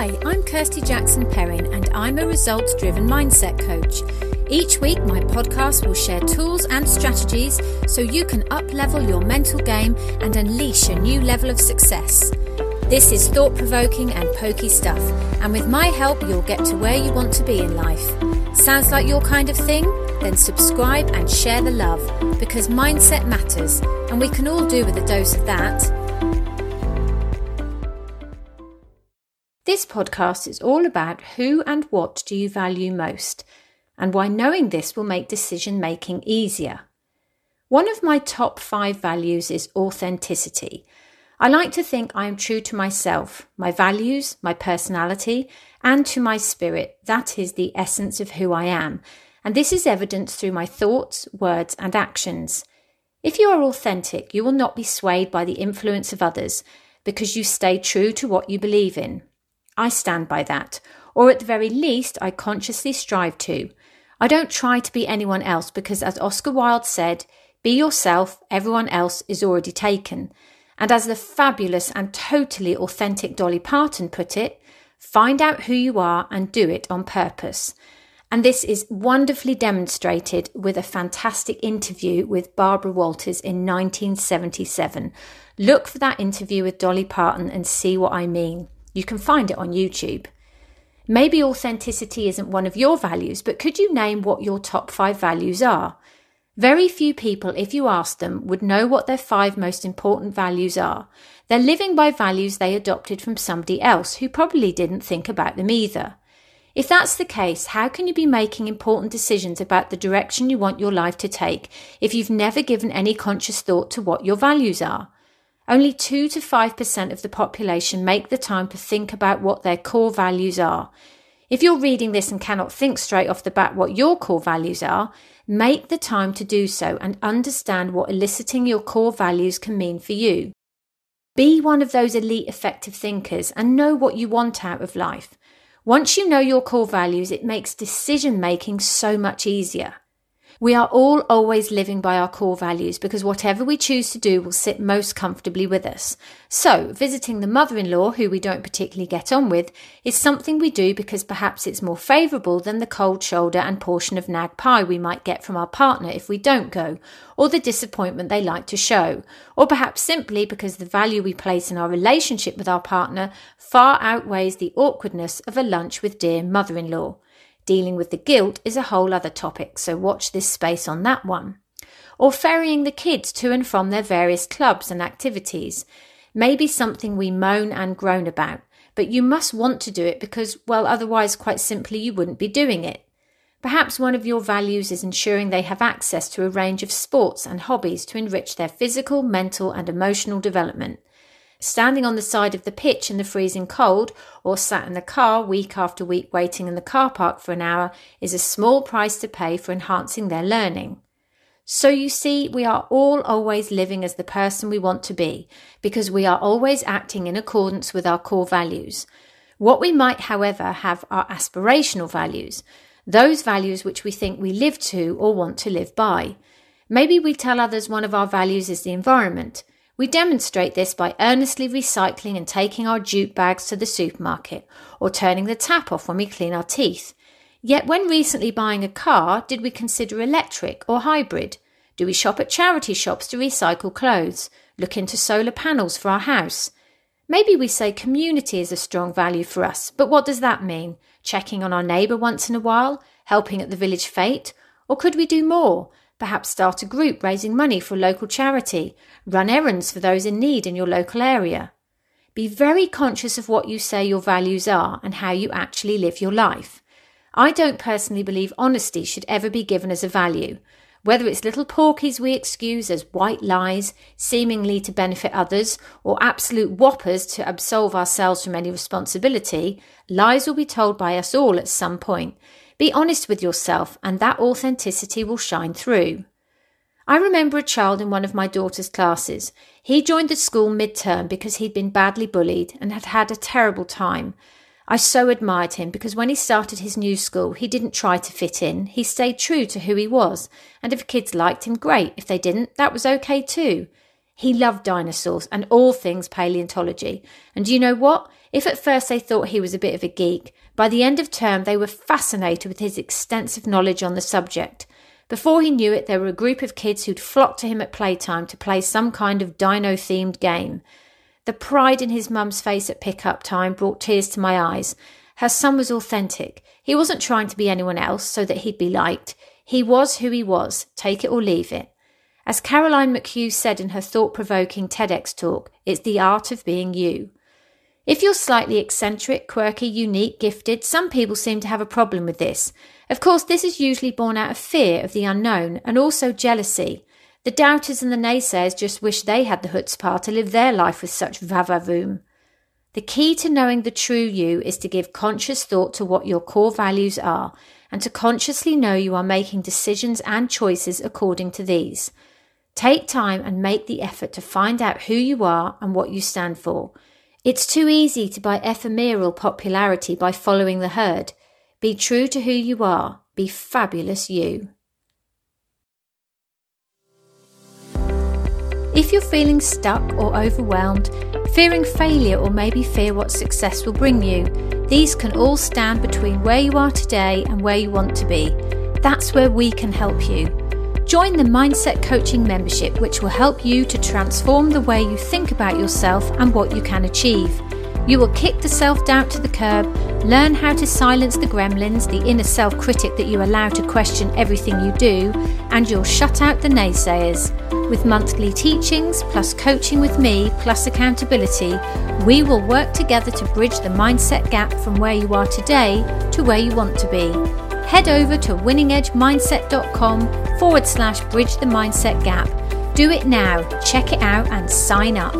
Hi, I'm Kirsty Jackson Perrin, and I'm a results driven mindset coach. Each week, my podcast will share tools and strategies so you can up level your mental game and unleash a new level of success. This is thought provoking and pokey stuff, and with my help, you'll get to where you want to be in life. Sounds like your kind of thing? Then subscribe and share the love because mindset matters, and we can all do with a dose of that. This podcast is all about who and what do you value most, and why knowing this will make decision making easier. One of my top five values is authenticity. I like to think I am true to myself, my values, my personality, and to my spirit. That is the essence of who I am, and this is evidenced through my thoughts, words, and actions. If you are authentic, you will not be swayed by the influence of others because you stay true to what you believe in. I stand by that, or at the very least, I consciously strive to. I don't try to be anyone else because, as Oscar Wilde said, be yourself, everyone else is already taken. And as the fabulous and totally authentic Dolly Parton put it, find out who you are and do it on purpose. And this is wonderfully demonstrated with a fantastic interview with Barbara Walters in 1977. Look for that interview with Dolly Parton and see what I mean. You can find it on YouTube. Maybe authenticity isn't one of your values, but could you name what your top five values are? Very few people, if you ask them, would know what their five most important values are. They're living by values they adopted from somebody else who probably didn't think about them either. If that's the case, how can you be making important decisions about the direction you want your life to take if you've never given any conscious thought to what your values are? Only 2 to 5% of the population make the time to think about what their core values are. If you're reading this and cannot think straight off the bat what your core values are, make the time to do so and understand what eliciting your core values can mean for you. Be one of those elite effective thinkers and know what you want out of life. Once you know your core values, it makes decision making so much easier. We are all always living by our core values because whatever we choose to do will sit most comfortably with us. So, visiting the mother in law, who we don't particularly get on with, is something we do because perhaps it's more favourable than the cold shoulder and portion of nag pie we might get from our partner if we don't go, or the disappointment they like to show, or perhaps simply because the value we place in our relationship with our partner far outweighs the awkwardness of a lunch with dear mother in law. Dealing with the guilt is a whole other topic, so watch this space on that one. Or ferrying the kids to and from their various clubs and activities. Maybe something we moan and groan about, but you must want to do it because, well, otherwise, quite simply, you wouldn't be doing it. Perhaps one of your values is ensuring they have access to a range of sports and hobbies to enrich their physical, mental, and emotional development. Standing on the side of the pitch in the freezing cold or sat in the car week after week waiting in the car park for an hour is a small price to pay for enhancing their learning. So you see, we are all always living as the person we want to be because we are always acting in accordance with our core values. What we might, however, have are aspirational values, those values which we think we live to or want to live by. Maybe we tell others one of our values is the environment. We demonstrate this by earnestly recycling and taking our jute bags to the supermarket or turning the tap off when we clean our teeth. Yet, when recently buying a car, did we consider electric or hybrid? Do we shop at charity shops to recycle clothes? Look into solar panels for our house? Maybe we say community is a strong value for us, but what does that mean? Checking on our neighbour once in a while? Helping at the village fete? Or could we do more? Perhaps start a group raising money for a local charity. Run errands for those in need in your local area. Be very conscious of what you say your values are and how you actually live your life. I don't personally believe honesty should ever be given as a value. Whether it's little porkies we excuse as white lies, seemingly to benefit others, or absolute whoppers to absolve ourselves from any responsibility, lies will be told by us all at some point, be honest with yourself, and that authenticity will shine through. I remember a child in one of my daughter's classes. He joined the school mid-term because he'd been badly bullied and had had a terrible time. I so admired him because when he started his new school, he didn't try to fit in. He stayed true to who he was. And if kids liked him, great. If they didn't, that was okay too. He loved dinosaurs and all things paleontology. And you know what? If at first they thought he was a bit of a geek, by the end of term they were fascinated with his extensive knowledge on the subject. Before he knew it, there were a group of kids who'd flocked to him at playtime to play some kind of dino themed game. The pride in his mum's face at pickup time brought tears to my eyes. Her son was authentic. He wasn't trying to be anyone else so that he'd be liked. He was who he was, take it or leave it. As Caroline McHugh said in her thought provoking TEDx talk, it's the art of being you. If you're slightly eccentric, quirky, unique, gifted, some people seem to have a problem with this. Of course, this is usually born out of fear of the unknown and also jealousy. The doubters and the naysayers just wish they had the chutzpah to live their life with such vavavoom. The key to knowing the true you is to give conscious thought to what your core values are and to consciously know you are making decisions and choices according to these. Take time and make the effort to find out who you are and what you stand for. It's too easy to buy ephemeral popularity by following the herd. Be true to who you are. Be fabulous you. If you're feeling stuck or overwhelmed, fearing failure or maybe fear what success will bring you, these can all stand between where you are today and where you want to be. That's where we can help you. Join the Mindset Coaching membership, which will help you to transform the way you think about yourself and what you can achieve. You will kick the self doubt to the curb, learn how to silence the gremlins, the inner self critic that you allow to question everything you do, and you'll shut out the naysayers. With monthly teachings, plus coaching with me, plus accountability, we will work together to bridge the mindset gap from where you are today to where you want to be. Head over to winningedgemindset.com forward slash bridge the mindset gap. Do it now, check it out, and sign up.